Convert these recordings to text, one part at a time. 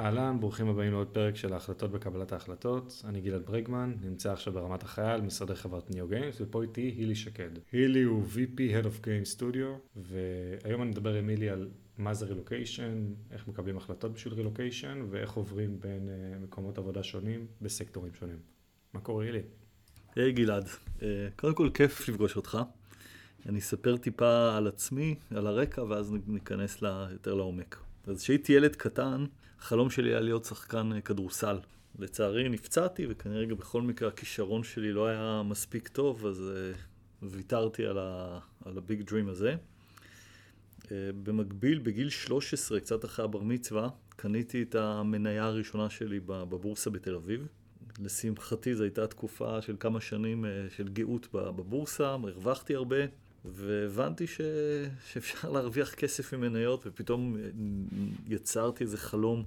אהלן, ברוכים הבאים לעוד פרק של ההחלטות בקבלת ההחלטות. אני גלעד ברגמן, נמצא עכשיו ברמת החייל, משרדי חברת ניאו גיימס, ופה איתי הילי שקד. הילי הוא VP Head of Game Studio, והיום אני מדבר עם הילי על מה זה רילוקיישן, איך מקבלים החלטות בשביל רילוקיישן, ואיך עוברים בין uh, מקומות עבודה שונים בסקטורים שונים. מה קורה הילי? היי hey, גלעד, uh, קודם כל כיף לפגוש אותך. אני אספר טיפה על עצמי, על הרקע, ואז ניכנס לה, יותר לעומק. אז כשהייתי ילד קטן, החלום שלי היה להיות שחקן כדורסל. לצערי נפצעתי, וכנראה גם בכל מקרה הכישרון שלי לא היה מספיק טוב, אז uh, ויתרתי על, ה, על הביג דרים הזה. Uh, במקביל, בגיל 13, קצת אחרי הבר מצווה, קניתי את המניה הראשונה שלי בבורסה בתל אביב. לשמחתי זו הייתה תקופה של כמה שנים uh, של גאות בבורסה, הרווחתי הרבה, והבנתי ש... שאפשר להרוויח כסף ממניות, ופתאום יצרתי איזה חלום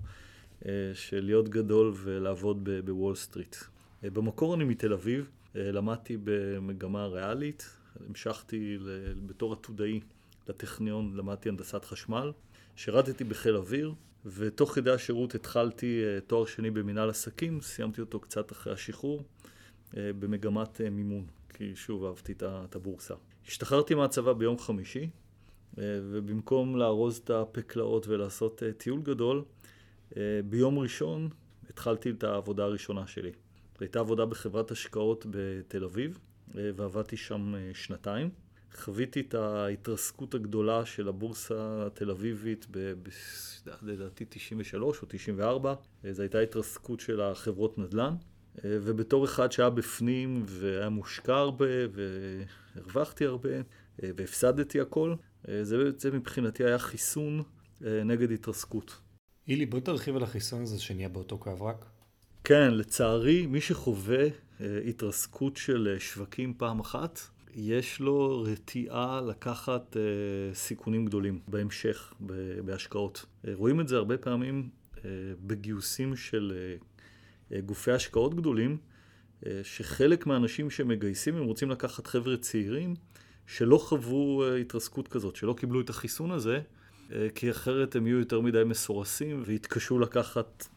אה, של להיות גדול ולעבוד בוול סטריט. אה, במקור אני מתל אביב, אה, למדתי במגמה ריאלית, המשכתי בתור עתודאי לטכניון, למדתי הנדסת חשמל, שירתתי בחיל אוויר, ותוך כדי השירות התחלתי תואר שני במנהל עסקים, סיימתי אותו קצת אחרי השחרור, במגמת מימון, כי שוב אהבתי את הבורסה. השתחררתי מהצבא ביום חמישי, אה, ובמקום לארוז את הפקלאות ולעשות אה, טיול גדול, אה, ביום ראשון התחלתי את העבודה הראשונה שלי. זו הייתה עבודה בחברת השקעות בתל אביב, ועבדתי שם שנתיים. חוויתי את ההתרסקות הגדולה של הבורסה התל אביבית לדעתי 93 או 94. זו הייתה התרסקות של החברות נדל"ן. ובתור אחד שהיה בפנים והיה מושקע הרבה והרווחתי הרבה והפסדתי הכל, זה, זה מבחינתי היה חיסון אה, נגד התרסקות. אילי, בוא תרחיב על החיסון הזה שנהיה באותו קו רק. כן, לצערי, מי שחווה אה, התרסקות של אה, שווקים פעם אחת, יש לו רתיעה לקחת סיכונים גדולים בהמשך, בהשקעות. רואים את זה הרבה פעמים בגיוסים של אה, גופי השקעות גדולים, אה, שחלק מהאנשים שמגייסים הם רוצים לקחת חבר'ה צעירים שלא חוו אה, התרסקות כזאת, שלא קיבלו את החיסון הזה, כי אחרת הם יהיו יותר מדי מסורסים ויתקשו לקחת אה,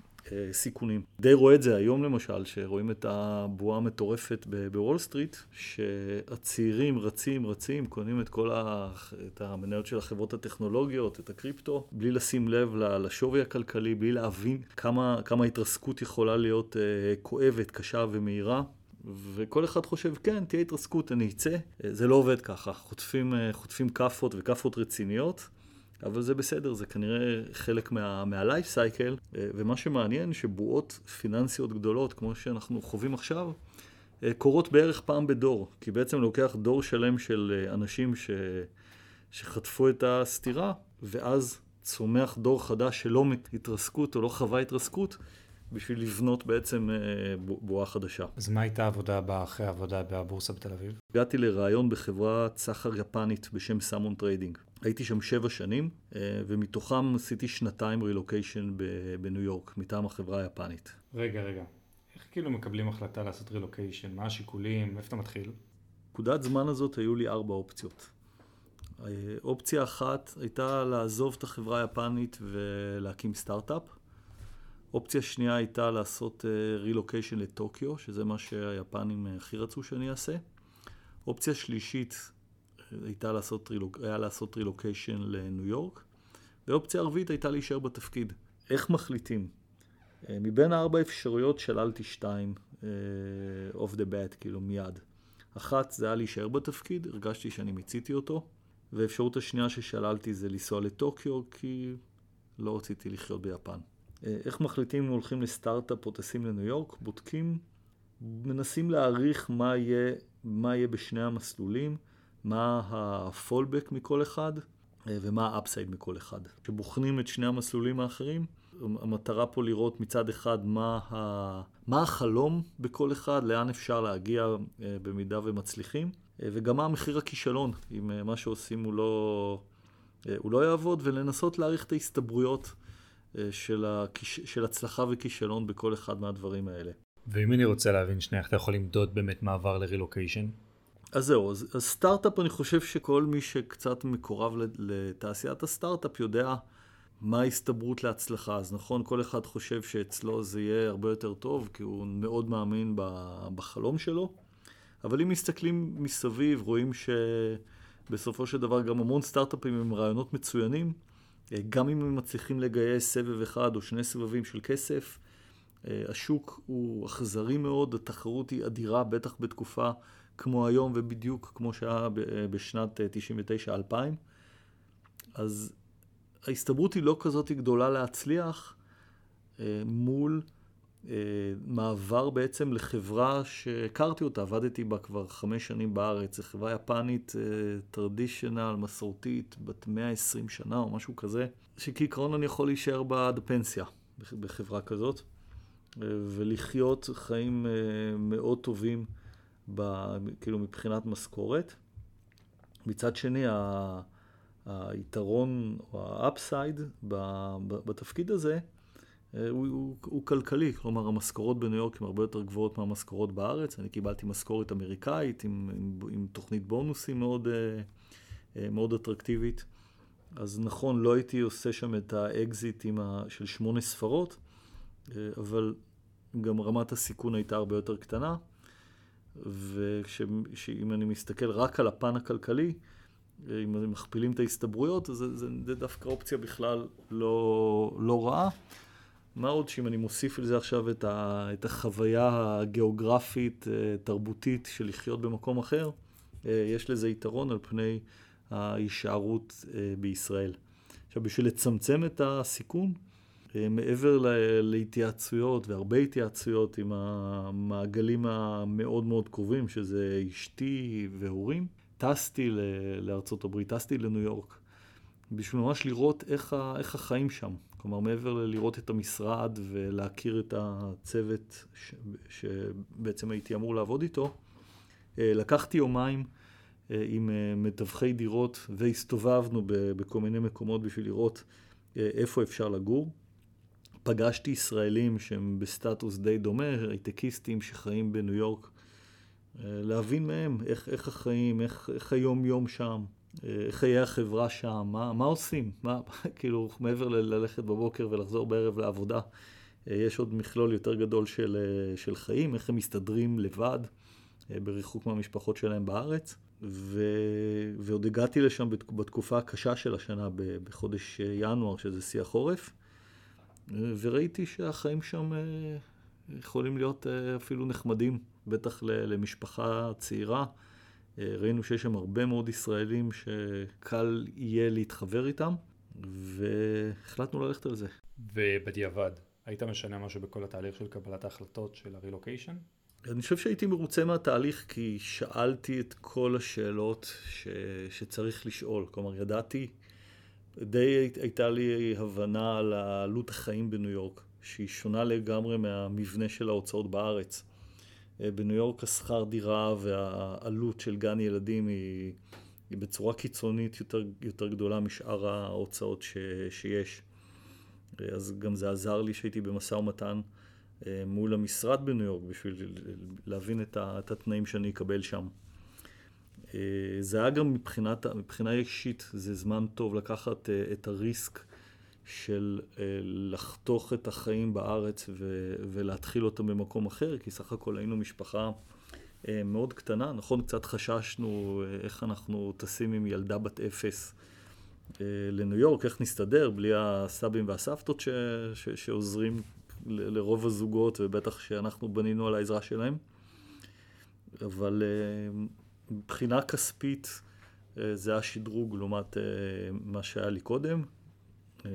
סיכונים. די רואה את זה היום למשל, שרואים את הבועה המטורפת בוול סטריט, שהצעירים רצים, רצים, קונים את כל ה... את המניות של החברות הטכנולוגיות, את הקריפטו, בלי לשים לב לשווי הכלכלי, בלי להבין כמה, כמה התרסקות יכולה להיות אה, כואבת, קשה ומהירה. וכל אחד חושב, כן, תהיה התרסקות, אני אצא. אה, זה לא עובד ככה. חוטפים, חוטפים כאפות וכאפות רציניות, אבל זה בסדר, זה כנראה חלק מה, מהלייף סייקל, אה, ומה שמעניין שבועות פיננסיות גדולות, כמו שאנחנו חווים עכשיו, אה, קורות בערך פעם בדור, כי בעצם לוקח דור שלם של אה, אנשים ש... שחטפו את הסתירה, ואז צומח דור חדש שלא התרסקות או לא חווה התרסקות, בשביל לבנות בעצם בועה חדשה. אז מה הייתה העבודה הבאה אחרי העבודה בבורסה בתל אביב? הגעתי לראיון בחברת סחר יפנית בשם סמון טריידינג. הייתי שם שבע שנים, אה, ומתוכם עשיתי שנתיים רילוקיישן בניו יורק, מטעם החברה היפנית. רגע, רגע. איך כאילו מקבלים החלטה לעשות רילוקיישן? מה השיקולים? איפה אתה מתחיל? נקודת זמן הזאת היו לי ארבע אופציות. אה, אופציה אחת הייתה לעזוב את החברה היפנית ולהקים סטארט-אפ. אופציה שנייה הייתה לעשות רילוקיישן אה, לטוקיו, שזה מה שהיפנים הכי רצו שאני אעשה. אופציה שלישית הייתה לעשות, היה לעשות רילוקיישן לניו יורק, ואופציה רביעית הייתה להישאר בתפקיד. איך מחליטים? אה, מבין ארבע אפשרויות שללתי שתיים off the bat, כאילו מיד. אחת זה היה להישאר בתפקיד, הרגשתי שאני מיציתי אותו, והאפשרות השנייה ששללתי זה לנסוע לטוקיו, כי לא רציתי לחיות ביפן. אה, איך מחליטים אם הולכים לסטארט-אפ או טסים לניו יורק? בודקים, מנסים להעריך מה יהיה, מה יהיה בשני המסלולים. מה ה fallback מכל אחד אה, ומה ה upside מכל אחד. כשבוחנים את שני המסלולים האחרים, המטרה פה לראות מצד אחד מה, ה... מה החלום בכל אחד, לאן אפשר להגיע אה, במידה ומצליחים, אה, וגם מה המחיר הכישלון, אם מה שעושים הוא לא, הוא לא יעבוד, ולנסות להעריך את ההסתברויות של, הכיש... של הצלחה וכישלון בכל אחד מהדברים האלה. ואם אני רוצה להבין שנייה, איך אתה יכול למדוד באמת מעבר לרילוקיישן? אז זהו, אז, אז סטארט-אפ אני חושב שכל מי שקצת מקורב לתעשיית הסטארט-אפ יודע מה ההסתברות להצלחה? אז נכון, כל אחד חושב שאצלו זה יהיה הרבה יותר טוב, כי הוא מאוד מאמין בחלום שלו, אבל אם מסתכלים מסביב, רואים שבסופו של דבר גם המון סטארט-אפים עם רעיונות מצוינים, גם אם הם מצליחים לגייס סבב אחד או שני סבבים של כסף, השוק הוא אכזרי מאוד, התחרות היא אדירה, בטח בתקופה כמו היום ובדיוק כמו שהיה בשנת 99-2000. אז ההסתברות היא לא כזאת גדולה להצליח אה, מול אה, מעבר בעצם לחברה שהכרתי אותה, עבדתי בה כבר חמש שנים בארץ, זו חברה יפנית traditional, אה, מסורתית, בת 120 שנה או משהו כזה, שכעיקרון אני יכול להישאר בה עד פנסיה בחברה כזאת, ולחיות חיים מאוד טובים, ב, כאילו מבחינת משכורת. מצד שני, היתרון או ה upside בתפקיד הזה אה, הוא, הוא, הוא כלכלי, כלומר המשכורות בניו יורק הן הרבה יותר גבוהות מהמשכורות בארץ. אני קיבלתי משכורת אמריקאית עם, עם, עם תוכנית בונוסים מאוד, אה, אה, מאוד אטרקטיבית. אז נכון, לא הייתי עושה שם את האקזיט ה, של שמונה ספרות, אבל גם רמת הסיכון הייתה הרבה יותר קטנה. ואם אני מסתכל רק על הפן הכלכלי, אם מכפילים את ההסתברויות, אז זה, זה, זה דווקא אופציה בכלל לא, לא רעה. מה עוד שאם אני מוסיף לזה עכשיו את, ה, את החוויה הגיאוגרפית, אה, תרבותית של לחיות במקום אחר, אה, יש לזה יתרון על פני ההישארות אה, בישראל. עכשיו, בשביל לצמצם את הסיכון, מעבר להתייעצויות והרבה התייעצויות עם המעגלים המאוד מאוד קרובים, שזה אשתי והורים, טסתי לארצות הברית, טסתי לניו יורק, בשביל ממש לראות איך, החיים שם. כלומר, מעבר ללראות את המשרד ולהכיר את הצוות שבעצם הייתי אמור לעבוד איתו, אה, לקחתי יומיים אה, עם אה, מתווכי דירות והסתובבנו בכל מיני מקומות בשביל לראות איפה אפשר לגור. פגשתי ישראלים שהם בסטטוס די דומה, הייטקיסטים שחיים בניו יורק. להבין מהם איך, איך החיים, איך, איך היום-יום שם, איך חיי החברה שם, מה, מה עושים, מה, כאילו, מעבר ללכת בבוקר ולחזור בערב לעבודה, יש עוד מכלול יותר גדול של, של חיים, איך הם מסתדרים לבד, בריחוק מהמשפחות שלהם בארץ. ו... ועוד הגעתי לשם בתקופה הקשה של השנה, בחודש ינואר, שזה שיא החורף, וראיתי שהחיים שם יכולים להיות אפילו נחמדים. בטח למשפחה צעירה. אה, ראינו שיש שם הרבה מאוד ישראלים שקל יהיה להתחבר איתם, והחלטנו ללכת על זה. ובדיעבד, היית משנה משהו בכל התהליך של קבלת ההחלטות של הרילוקיישן? אני חושב שהייתי מרוצה מהתהליך כי שאלתי את כל השאלות ש... שצריך לשאול. כלומר, ידעתי, די הייתה לי הבנה על עלות החיים בניו יורק, שהיא שונה לגמרי מהמבנה של ההוצאות בארץ. אה, בניו יורק השכר דירה והעלות של גן ילדים היא, היא בצורה קיצונית יותר, יותר גדולה משאר ההוצאות ש, שיש. אה, אז גם זה עזר לי שהייתי במשא ומתן אה, מול המשרד בניו יורק בשביל להבין את, ה, את התנאים שאני אקבל שם. זה היה גם מבחינת, מבחינה אישית, זה זמן טוב לקחת את הריסק של אה, לחתוך את החיים בארץ ו- ולהתחיל אותם במקום אחר, כי סך הכל היינו משפחה אה, מאוד קטנה. נכון, קצת חששנו אה, איך אנחנו טסים עם ילדה בת אפס לניו יורק, איך נסתדר בלי הסבים והסבתות ש- ש- שעוזרים ל- לרוב הזוגות, ובטח שאנחנו בנינו על העזרה שלהם. אבל מבחינה כספית זה היה שדרוג לעומת מה שהיה לי קודם.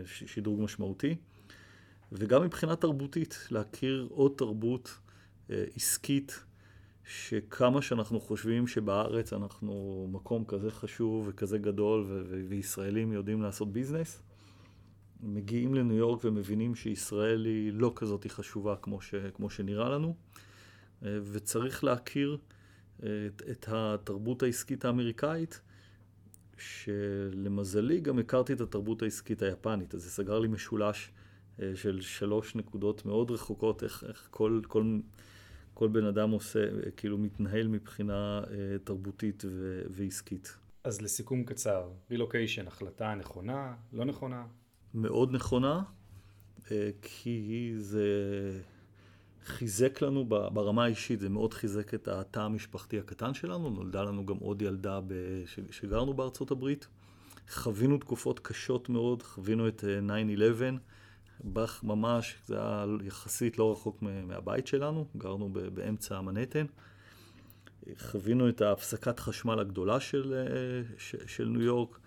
שדרוג משמעותי. וגם מבחינה תרבותית, להכיר עוד תרבות אה, עסקית, שכמה שאנחנו חושבים שבארץ אנחנו מקום כזה חשוב וכזה גדול ו- וישראלים יודעים לעשות ביזנס, מגיעים לניו יורק ומבינים שישראל היא לא כזאת חשובה כמו, ש- כמו שנראה לנו, אה, וצריך להכיר אה, את, את התרבות העסקית האמריקאית שלמזלי גם הכרתי את התרבות העסקית היפנית, אז זה סגר לי משולש אה, של שלוש נקודות מאוד רחוקות, איך, איך כל, כל, כל בן אדם עושה, אה, כאילו מתנהל מבחינה אה, תרבותית ו- ועסקית. אז לסיכום קצר, רילוקיישן, החלטה נכונה, לא נכונה? מאוד נכונה, כי זה חיזק לנו ברמה האישית, זה מאוד חיזק את התא המשפחתי הקטן שלנו, נולדה לנו גם עוד ילדה שגרנו בארצות הברית. חווינו תקופות קשות מאוד, חווינו את 9-11, אה, באך ממש, זה היה יחסית לא רחוק מהבית שלנו, גרנו באמצע המנהטן. חווינו את ההפסקת חשמל הגדולה של, אה, של ניו יורק,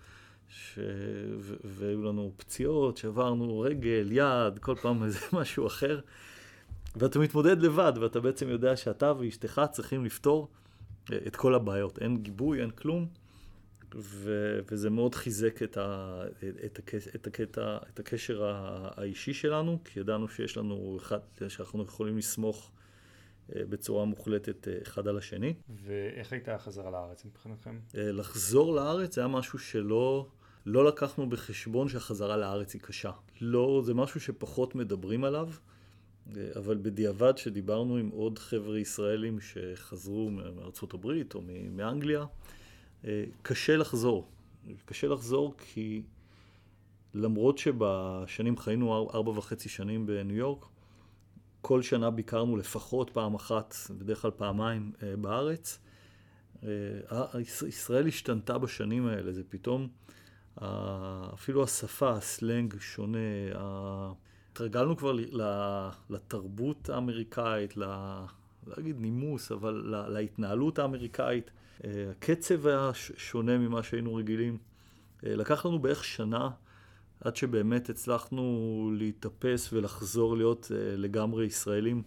ש... והיו לנו פציעות, שעברנו רגל, יד, כל פעם איזה משהו אחר. ואתה מתמודד לבד, ואתה בעצם יודע שאתה ואשתך צריכים לפתור אה, את כל הבעיות. אין גיבוי, אין כלום, ו, וזה מאוד חיזק את, ה, את, הקש, את, הקטע, את הקשר האישי שלנו, כי ידענו שיש לנו אחד, שאנחנו יכולים לסמוך אה, בצורה מוחלטת אה, אחד על השני. ואיך הייתה החזרה לארץ מבחינתכם? לחזור לארץ זה היה משהו שלא... לא לקחנו בחשבון שהחזרה לארץ היא קשה. לא, זה משהו שפחות מדברים עליו. אבל בדיעבד שדיברנו עם עוד חבר'ה ישראלים שחזרו מארצות הברית או מאנגליה, אה, קשה לחזור. קשה לחזור כי למרות שבשנים חיינו ארבע וחצי שנים בניו יורק, כל שנה ביקרנו לפחות פעם אחת, בדרך כלל פעמיים אה, בארץ. אה, ישראל השתנתה בשנים האלה, זה פתאום, אפילו השפה, הסלנג שונה, התרגלנו כבר לתרבות האמריקאית, לא להגיד נימוס, אבל להתנהלות האמריקאית. אה, הקצב היה שונה ממה שהיינו רגילים. אה, לקח לנו בערך שנה עד שבאמת הצלחנו להתאפס ולחזור להיות אה, לגמרי ישראלים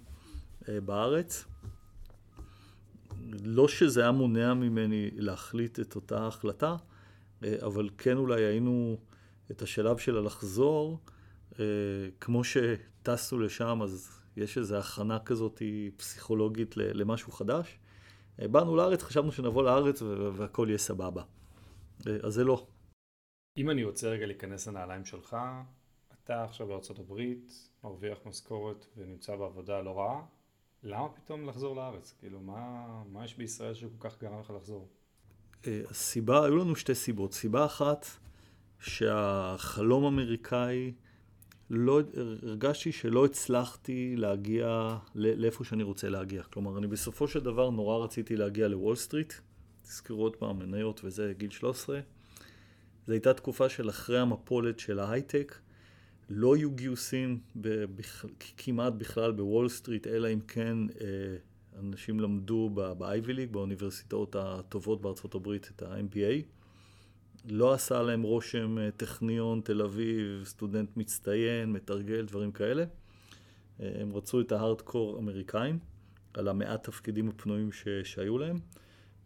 בארץ. לא שזה היה מונע ממני להחליט את אותה החלטה, אבל כן אולי היינו את השלב של הלחזור. אה, כמו שטסנו לשם, אז יש איזו הכנה כזאת פסיכולוגית למשהו חדש. אה, באנו לארץ, חשבנו שנבוא לארץ והכל יהיה סבבה. אה, אז זה לא. אם אני רוצה רגע להיכנס לנעליים שלך, אתה עכשיו בארצות הברית, מרוויח משכורת ונמצא בעבודה לא רעה, למה פתאום לחזור לארץ? כאילו, מה, מה יש בישראל שכל כך גרם לך לחזור? הסיבה, היו לנו שתי סיבות. סיבה אחת, שהחלום אמריקאי לא, הרגשתי שלא הצלחתי להגיע לאיפה שאני רוצה להגיע. כלומר, אני בסופו של דבר נורא רציתי להגיע לוול סטריט, תזכרו עוד פעם, מניות וזה, גיל 13. זו הייתה תקופה של אחרי המפולת של ההייטק. לא היו גיוסים בכ... כמעט בכלל בוול סטריט, אלא אם כן אה, אנשים למדו ב-Ivy League, באוניברסיטאות הטובות בארצות הברית, את ה-MBA. לא עשה להם רושם אה, טכניון, תל אביב, סטודנט מצטיין, מתרגל, דברים כאלה. אה, הם רצו את ההארדקור אמריקאים, על המעט תפקידים הפנויים ש... שהיו להם.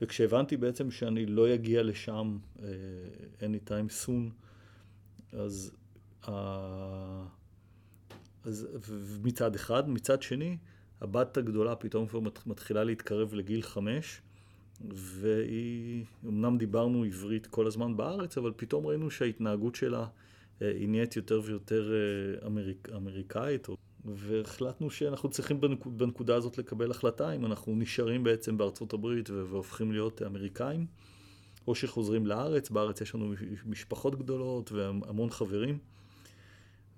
וכשהבנתי בעצם שאני לא אגיע לשם uh, anytime soon, אז, uh, אז מצד אחד, מצד שני, הבת הגדולה פתאום כבר מתחילה להתקרב לגיל חמש, והיא, אמנם דיברנו עברית כל הזמן בארץ, אבל פתאום ראינו שההתנהגות שלה אה, היא נהיית יותר ויותר אה, אמריק, אמריקאית, והחלטנו שאנחנו צריכים בנק, בנקודה הזאת לקבל החלטה אם אנחנו נשארים בעצם בארצות הברית והופכים להיות אמריקאים, או שחוזרים לארץ, בארץ יש לנו משפחות גדולות והמון חברים.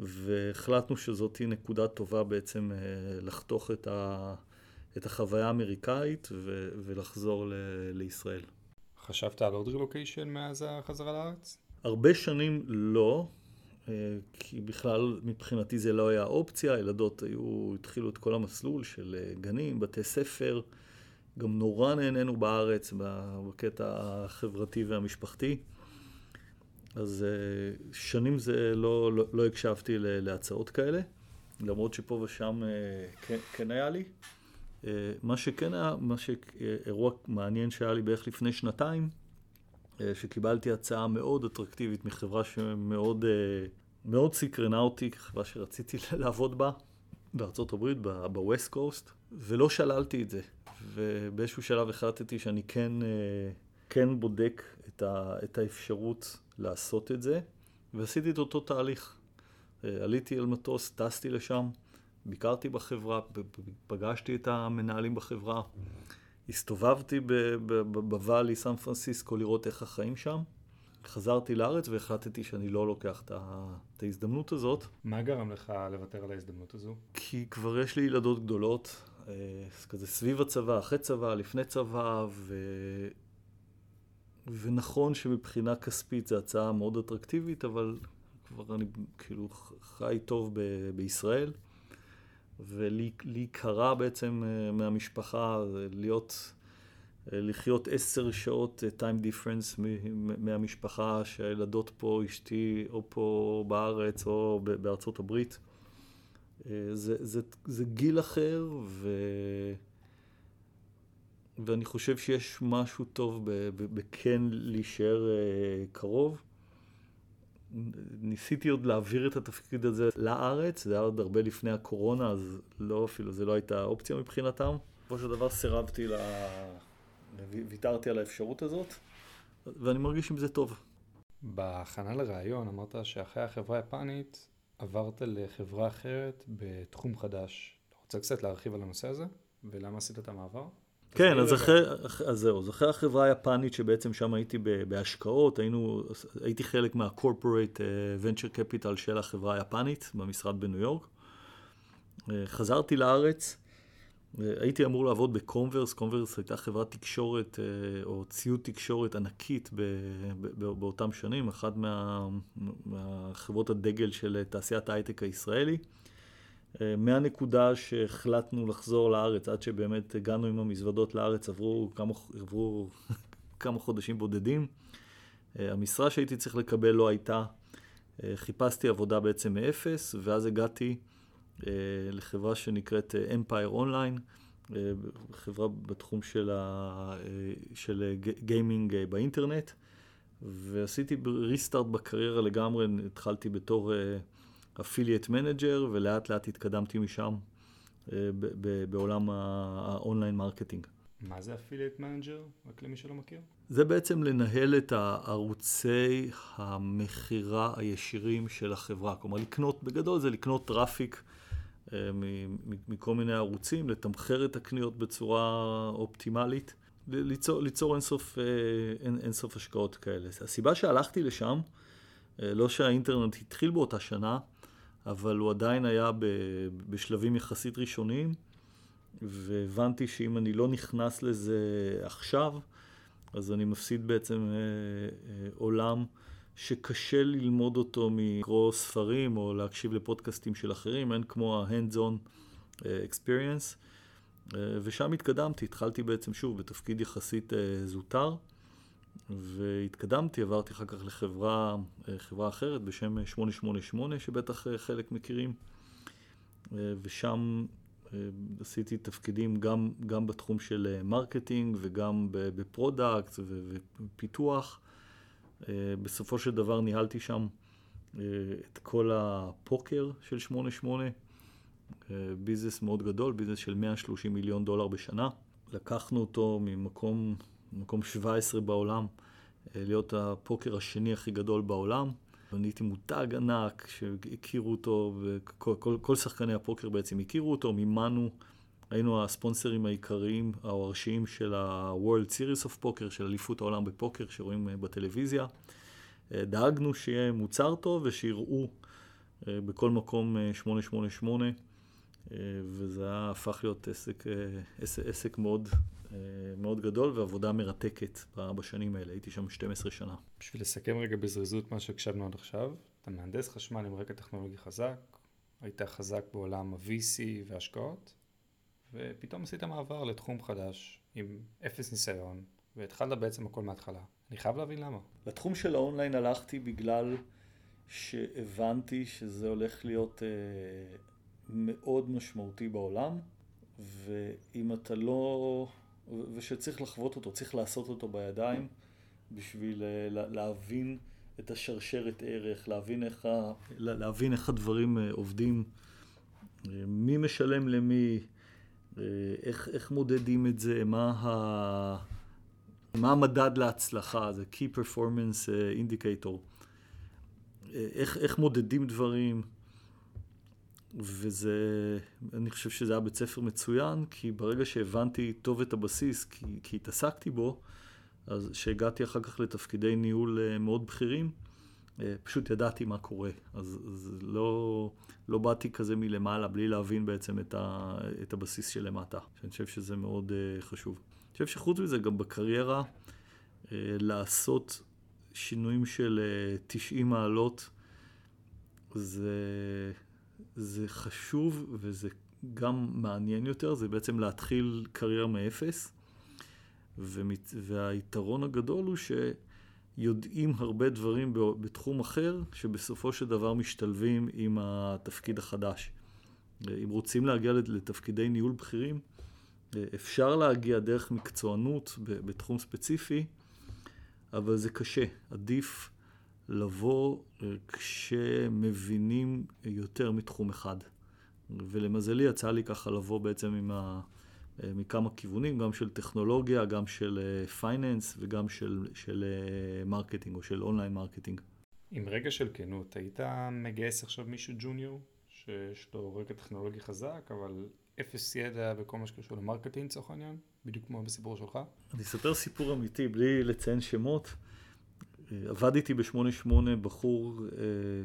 והחלטנו שזאת נקודה טובה בעצם אה, לחתוך את, ה, את החוויה האמריקאית ו- ולחזור ל- לישראל. חשבת על עוד רילוקיישן מאז החזרה לארץ? הרבה שנים לא, אה, כי בכלל מבחינתי זה לא היה אופציה, הילדות היו, התחילו את כל המסלול של אה, גנים, בתי ספר, גם נורא נהנינו בארץ בקטע החברתי והמשפחתי. אז אה, שנים זה לא, לא, לא הקשבתי להצעות כאלה, למרות שפה ושם כן, כן היה לי. אה, מה שכן היה, מה שאירוע מעניין שהיה לי בערך לפני שנתיים, אה, שקיבלתי הצעה מאוד אטרקטיבית מחברה שמאוד אה, מאוד סקרנה אותי, חברה שרציתי לעבוד בה בארצות הברית, בווסט קוסט, ולא שללתי את זה. ובאיזשהו שלב החלטתי שאני כן, כן בודק את, ה, את האפשרות לעשות את זה, ועשיתי את אותו תהליך. עליתי על מטוס, טסתי לשם, ביקרתי בחברה, פגשתי את המנהלים בחברה, הסתובבתי בוואלי, סן פרנסיסקו, לראות איך החיים שם, חזרתי לארץ והחלטתי שאני לא לוקח את ההזדמנות הזאת. מה גרם לך לוותר על ההזדמנות הזו? כי כבר יש לי ילדות גדולות, אה, כזה סביב הצבא, אחרי צבא, לפני צבא, ו... ונכון שמבחינה כספית זו הצעה מאוד אטרקטיבית, אבל כבר אני כאילו חי טוב ב... בישראל, ולי קרה בעצם אה, מהמשפחה להיות... לחיות עשר שעות אה, time difference מהמשפחה שהילדות פה, אשתי, או פה בארץ או בארצות הברית. אה, זה, זה, זה גיל אחר, ו... ואני חושב שיש משהו טוב בכן להישאר אה, קרוב. ניסיתי עוד להעביר את התפקיד הזה לארץ, זה היה עוד הרבה לפני הקורונה, אז לא אפילו, זה לא הייתה אופציה מבחינתם. בסופו של דבר סירבתי ל... ויתרתי על האפשרות הזאת, ואני מרגיש עם זה טוב. בהכנה לראיון אמרת שאחרי החברה היפנית עברת לחברה אחרת בתחום חדש. אתה רוצה קצת להרחיב על הנושא הזה? ולמה עשית את המעבר? כן, אז, אחרי, אז זהו, אז אחרי החברה היפנית שבעצם שם הייתי בהשקעות, היינו, הייתי חלק מה-corporate uh, venture capital של החברה היפנית במשרד בניו יורק. Uh, חזרתי לארץ, הייתי אמור לעבוד בקונברס, קונברס הייתה חברת תקשורת אה, או ציוד תקשורת ענקית באותם שנים, אחת מה, מהחברות הדגל של תעשיית ההייטק הישראלי. אה, מהנקודה שהחלטנו לחזור לארץ, עד שבאמת הגענו עם המזוודות לארץ, עברו כמה, עברו כמה חודשים בודדים. אה, המשרה שהייתי צריך לקבל לא הייתה. חיפשתי עבודה בעצם מאפס, ואז הגעתי אה, לחברה שנקראת אה, Empire Online, אה, חברה בתחום של, ה... של גיימינג באינטרנט, ועשיתי restart בקריירה לגמרי, התחלתי בתור affiliate manager, ולאט לאט התקדמתי משם בעולם ה online marketing. מה זה affiliate manager? רק למי שלא מכיר. זה בעצם לנהל את הערוצי המכירה הישירים של החברה. כלומר, לקנות, בגדול זה לקנות traffic אה, מכל מיני ערוצים, לתמחר את הקניות בצורה אופטימלית, ליצור, ליצור אינסוף, אה, אין, אינסוף השקעות כאלה. הסיבה שהלכתי לשם, אה, לא שהאינטרנט התחיל באותה שנה, אבל הוא עדיין היה בשלבים יחסית ראשוניים, והבנתי שאם אני לא נכנס לזה עכשיו, אז אני מפסיד בעצם עולם שקשה ללמוד אותו מקרוא ספרים או להקשיב לפודקאסטים של אחרים, אין כמו ה-hands-on אה, experience. אה, ושם התקדמתי, התחלתי בעצם שוב בתפקיד יחסית אה, זוטר, והתקדמתי, עברתי אחר כך לחברה חברה אחרת בשם 888, שבטח חלק מכירים, ושם עשיתי תפקידים גם, גם בתחום של marketing וגם ב product ופיתוח. אה, בסופו של דבר ניהלתי שם אה, את כל הפוקר של 88, אה, ביזנס מאוד גדול, ביזנס של 130 מיליון דולר בשנה. לקחנו אותו ממקום מקום 17 בעולם, להיות הפוקר השני הכי גדול בעולם. אני הייתי מותג ענק שהכירו אותו, וכל כל, כל שחקני הפוקר בעצם הכירו אותו, מימנו היינו הספונסרים העיקריים, או הראשיים של ה-World Series of Poker, של אליפות העולם בפוקר שרואים אה, בטלוויזיה. אה, דאגנו שיהיה מוצר טוב ושיראו אה, בכל מקום 888, וזה היה הפך להיות עסק, עסק, עסק מאוד, מאוד גדול ועבודה מרתקת בשנים האלה. הייתי שם 12 שנה. בשביל לסכם רגע בזריזות מה שהקשבנו עד עכשיו, אתה מהנדס חשמל עם רקע טכנולוגי חזק, היית חזק בעולם ה-VC והשקעות. ופתאום עשית מעבר לתחום חדש עם אפס ניסיון, והתחלת בעצם הכל מההתחלה. אני חייב להבין למה. לתחום של האונליין הלכתי בגלל שהבנתי שזה הולך להיות אה, מאוד משמעותי בעולם, ואם אתה לא... ושצריך לחוות אותו, צריך לעשות אותו בידיים בשביל אה, להבין את השרשרת ערך, להבין איך, ה... להבין איך הדברים אה, עובדים, אה, מי משלם למי, איך, איך מודדים את זה, מה, ה, מה המדד להצלחה, זה Key Performance Indicator, איך, איך מודדים דברים, וזה, אני חושב שזה היה בית ספר מצוין, כי ברגע שהבנתי טוב את הבסיס, כי, כי התעסקתי בו, אז כשהגעתי אחר כך לתפקידי ניהול אה, מאוד בכירים, אה, פשוט ידעתי מה קורה. אז, אז לא, לא באתי כזה מלמעלה בלי להבין בעצם את, ה, את הבסיס שלמטה. אני חושב שזה מאוד uh, חשוב. אני חושב שחוץ מזה, גם בקריירה, לעשות שינויים של uh, 90 מעלות, זה, זה חשוב וזה גם מעניין יותר, זה בעצם להתחיל קריירה מאפס. ומת... והיתרון הגדול הוא שיודעים הרבה דברים בתחום אחר, שבסופו של דבר משתלבים עם התפקיד החדש. אם רוצים להגיע לתפקידי ניהול בכירים, אפשר להגיע דרך מקצוענות בתחום ספציפי, אבל זה קשה. עדיף לבוא אה, כשמבינים יותר מתחום אחד. ולמזלי יצא לי ככה לבוא בעצם עם ה... אה, מכמה כיוונים, גם של טכנולוגיה, גם של פייננס אה, וגם של, של marketing או של online marketing. עם רגע של כנות, היית מגייס עכשיו מישהו junior, שיש לו רקע טכנולוגי חזק, אבל אפס ידע בכל מה שקשור ל marketing לצורך העניין, בדיוק כמו בסיפור שלך? אני אספר סיפור אמיתי, בלי לציין שמות. אה, עבדתי ב-88 בחור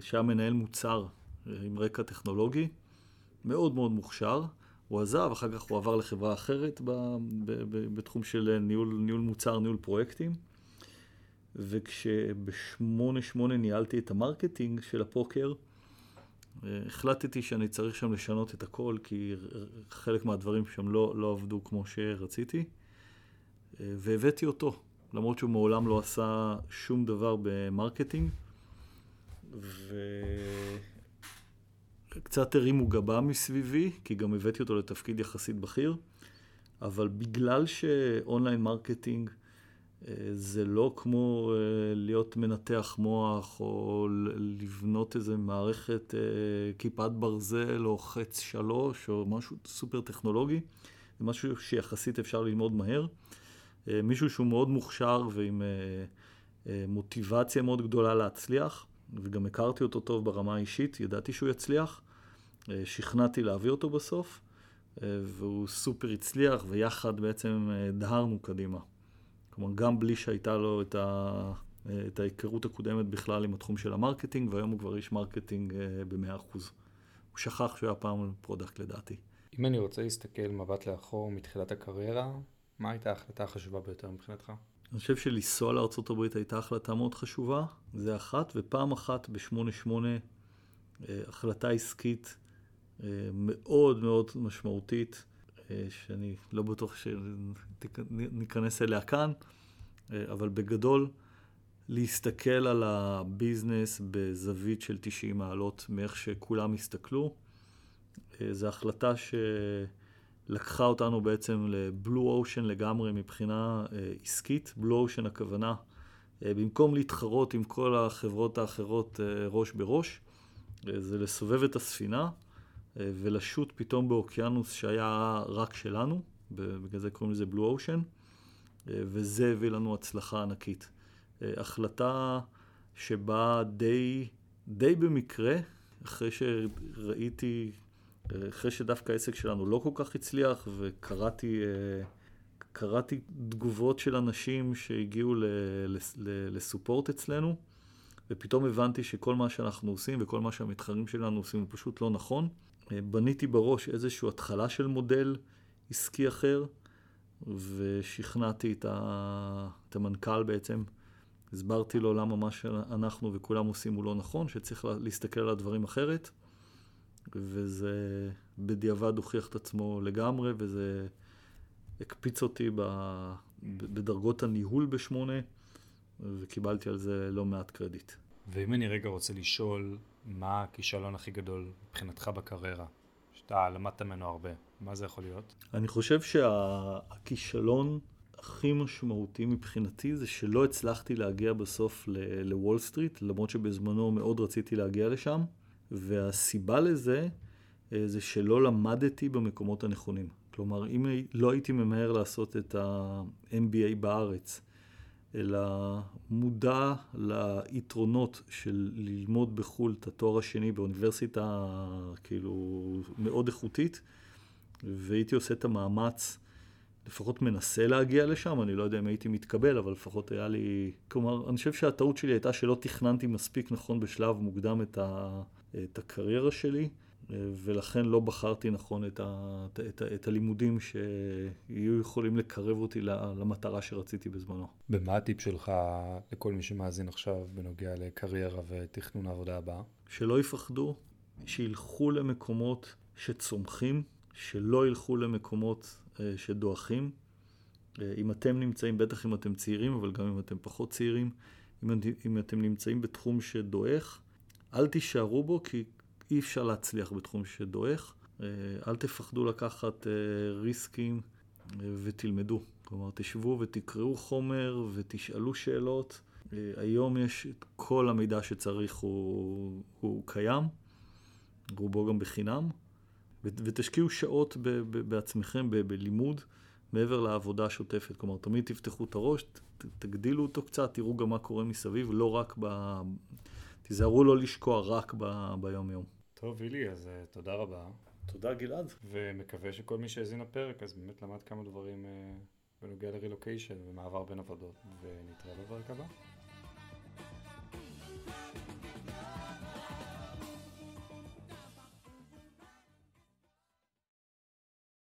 שהיה מנהל מוצר עם רקע טכנולוגי, מאוד מאוד מוכשר. הוא עזב, אחר כך הוא עבר לחברה אחרת ב, ב, ב, בתחום של ניהול, ניהול מוצר, ניהול פרויקטים. וכשב-88 ניהלתי את ה marketing של הפוקר, אה, החלטתי שאני צריך שם לשנות את הכל, כי חלק מהדברים שם לא, לא עבדו כמו שרציתי, אה, והבאתי אותו, למרות שהוא מעולם לא עשה שום דבר ב marketing. ו... קצת הרימו גבה מסביבי, כי גם הבאתי אותו לתפקיד יחסית בכיר, אבל בגלל ש online marketing אה, זה לא כמו אה, להיות מנתח מוח או לבנות איזה מערכת אה, כיפת ברזל או חץ שלוש או משהו סופר טכנולוגי, זה משהו שיחסית אפשר ללמוד מהר. מישהו שהוא מאוד מוכשר ועם מוטיבציה מאוד גדולה להצליח, וגם הכרתי אותו טוב ברמה האישית, ידעתי שהוא יצליח. אה, שכנעתי להביא אותו בסוף, אה, והוא סופר הצליח, ויחד בעצם אה, דהרנו קדימה. כלומר, גם בלי שהייתה לו את, ה... את ההיכרות הקודמת בכלל עם התחום של ה marketing, והיום הוא כבר איש marketing ב-100%. הוא שכח שהוא היה פעם product לדעתי. אם אני רוצה להסתכל מבט לאחור מתחילת הקריירה, מה הייתה ההחלטה החשובה ביותר מבחינתך? אני חושב שלנסוע לארה"ב הייתה החלטה מאוד חשובה, זה אחת, ופעם אחת ב-88 החלטה עסקית מאוד מאוד משמעותית, אה, שאני לא בטוח שניכנס אליה כאן, אה, אבל בגדול, להסתכל על הביזנס בזווית של 90 מעלות מאיך שכולם הסתכלו. אה, זו החלטה שלקחה אותנו בעצם לבלו אושן לגמרי מבחינה עסקית. בלו אושן הכוונה, במקום להתחרות עם כל החברות האחרות ראש בראש, זה לסובב את הספינה. אה, ולשוט פתאום באוקיינוס שהיה רק שלנו, בגלל זה קוראים לזה בלו אושן, אה, וזה הביא לנו הצלחה ענקית. אה, החלטה שבאה די, די במקרה, אחרי שראיתי, אחרי שדווקא העסק שלנו לא כל כך הצליח, וקראתי קראתי תגובות של אנשים שהגיעו לסופורט אצלנו, ופתאום הבנתי שכל מה שאנחנו עושים וכל מה שהמתחרים שלנו עושים הוא פשוט לא נכון. בניתי בראש איזושהי התחלה של מודל עסקי אחר, ושכנעתי את, ה... את המנכ"ל בעצם. הסברתי לו למה מה שאנחנו וכולם עושים הוא לא נכון, שצריך להסתכל על הדברים אחרת, וזה בדיעבד הוכיח את עצמו לגמרי, וזה הקפיץ אותי ב... בדרגות הניהול בשמונה, וקיבלתי על זה לא מעט קרדיט. ואם אני רגע רוצה לשאול, מה הכישלון הכי גדול מבחינתך בקריירה? שאתה למדת ממנו הרבה, מה זה יכול להיות? אני חושב שהכישלון הכי משמעותי מבחינתי זה שלא הצלחתי להגיע בסוף לוול סטריט, למרות שבזמנו מאוד רציתי להגיע לשם, והסיבה לזה אה, זה שלא למדתי במקומות הנכונים. כלומר, אם לא הייתי ממהר לעשות את ה-MBA בארץ, אלא מודע ליתרונות של ללמוד בחו"ל את התואר השני באוניברסיטה כאילו מאוד איכותית, והייתי עושה את המאמץ לפחות מנסה להגיע לשם, אני לא יודע אם הייתי מתקבל, אבל לפחות היה לי... כלומר, אני חושב שהטעות שלי הייתה שלא תכננתי מספיק נכון בשלב מוקדם את, ה... את הקריירה שלי, ולכן לא בחרתי נכון את, ה... את, ה... את הלימודים שיהיו יכולים לקרב אותי למטרה שרציתי בזמנו. ומה הטיפ שלך לכל מי שמאזין עכשיו בנוגע לקריירה ותכנון העבודה הבאה? שלא יפחדו, שילכו למקומות שצומחים, שלא ילכו למקומות אה, שדועכים. אה, אם אתם נמצאים, בטח אם אתם צעירים, אבל גם אם אתם פחות צעירים, אם, אם אתם נמצאים בתחום שדועך, אל תישארו בו, כי אי אפשר להצליח בתחום שדועך. אה, אל תפחדו לקחת ריסקים ותלמדו. כלומר, תשבו ותקראו חומר ותשאלו שאלות. היום יש את כל המידע שצריך, הוא, הוא קיים, רובו גם בחינם. ותשקיעו שעות בעצמכם בלימוד מעבר לעבודה השוטפת. כלומר, תמיד תפתחו את הראש, תגדילו אותו קצת, תראו גם מה קורה מסביב, לא רק ב... תיזהרו לא לשקוע רק ב... ביום-יום. טוב, אילי, אז uh, תודה רבה. תודה, גלעד. ומקווה שכל מי שהאזין לפרק, אז באמת למד כמה דברים uh, בנוגע לרילוקיישן ומעבר בין עבודות, ונתראה בפרק הבא.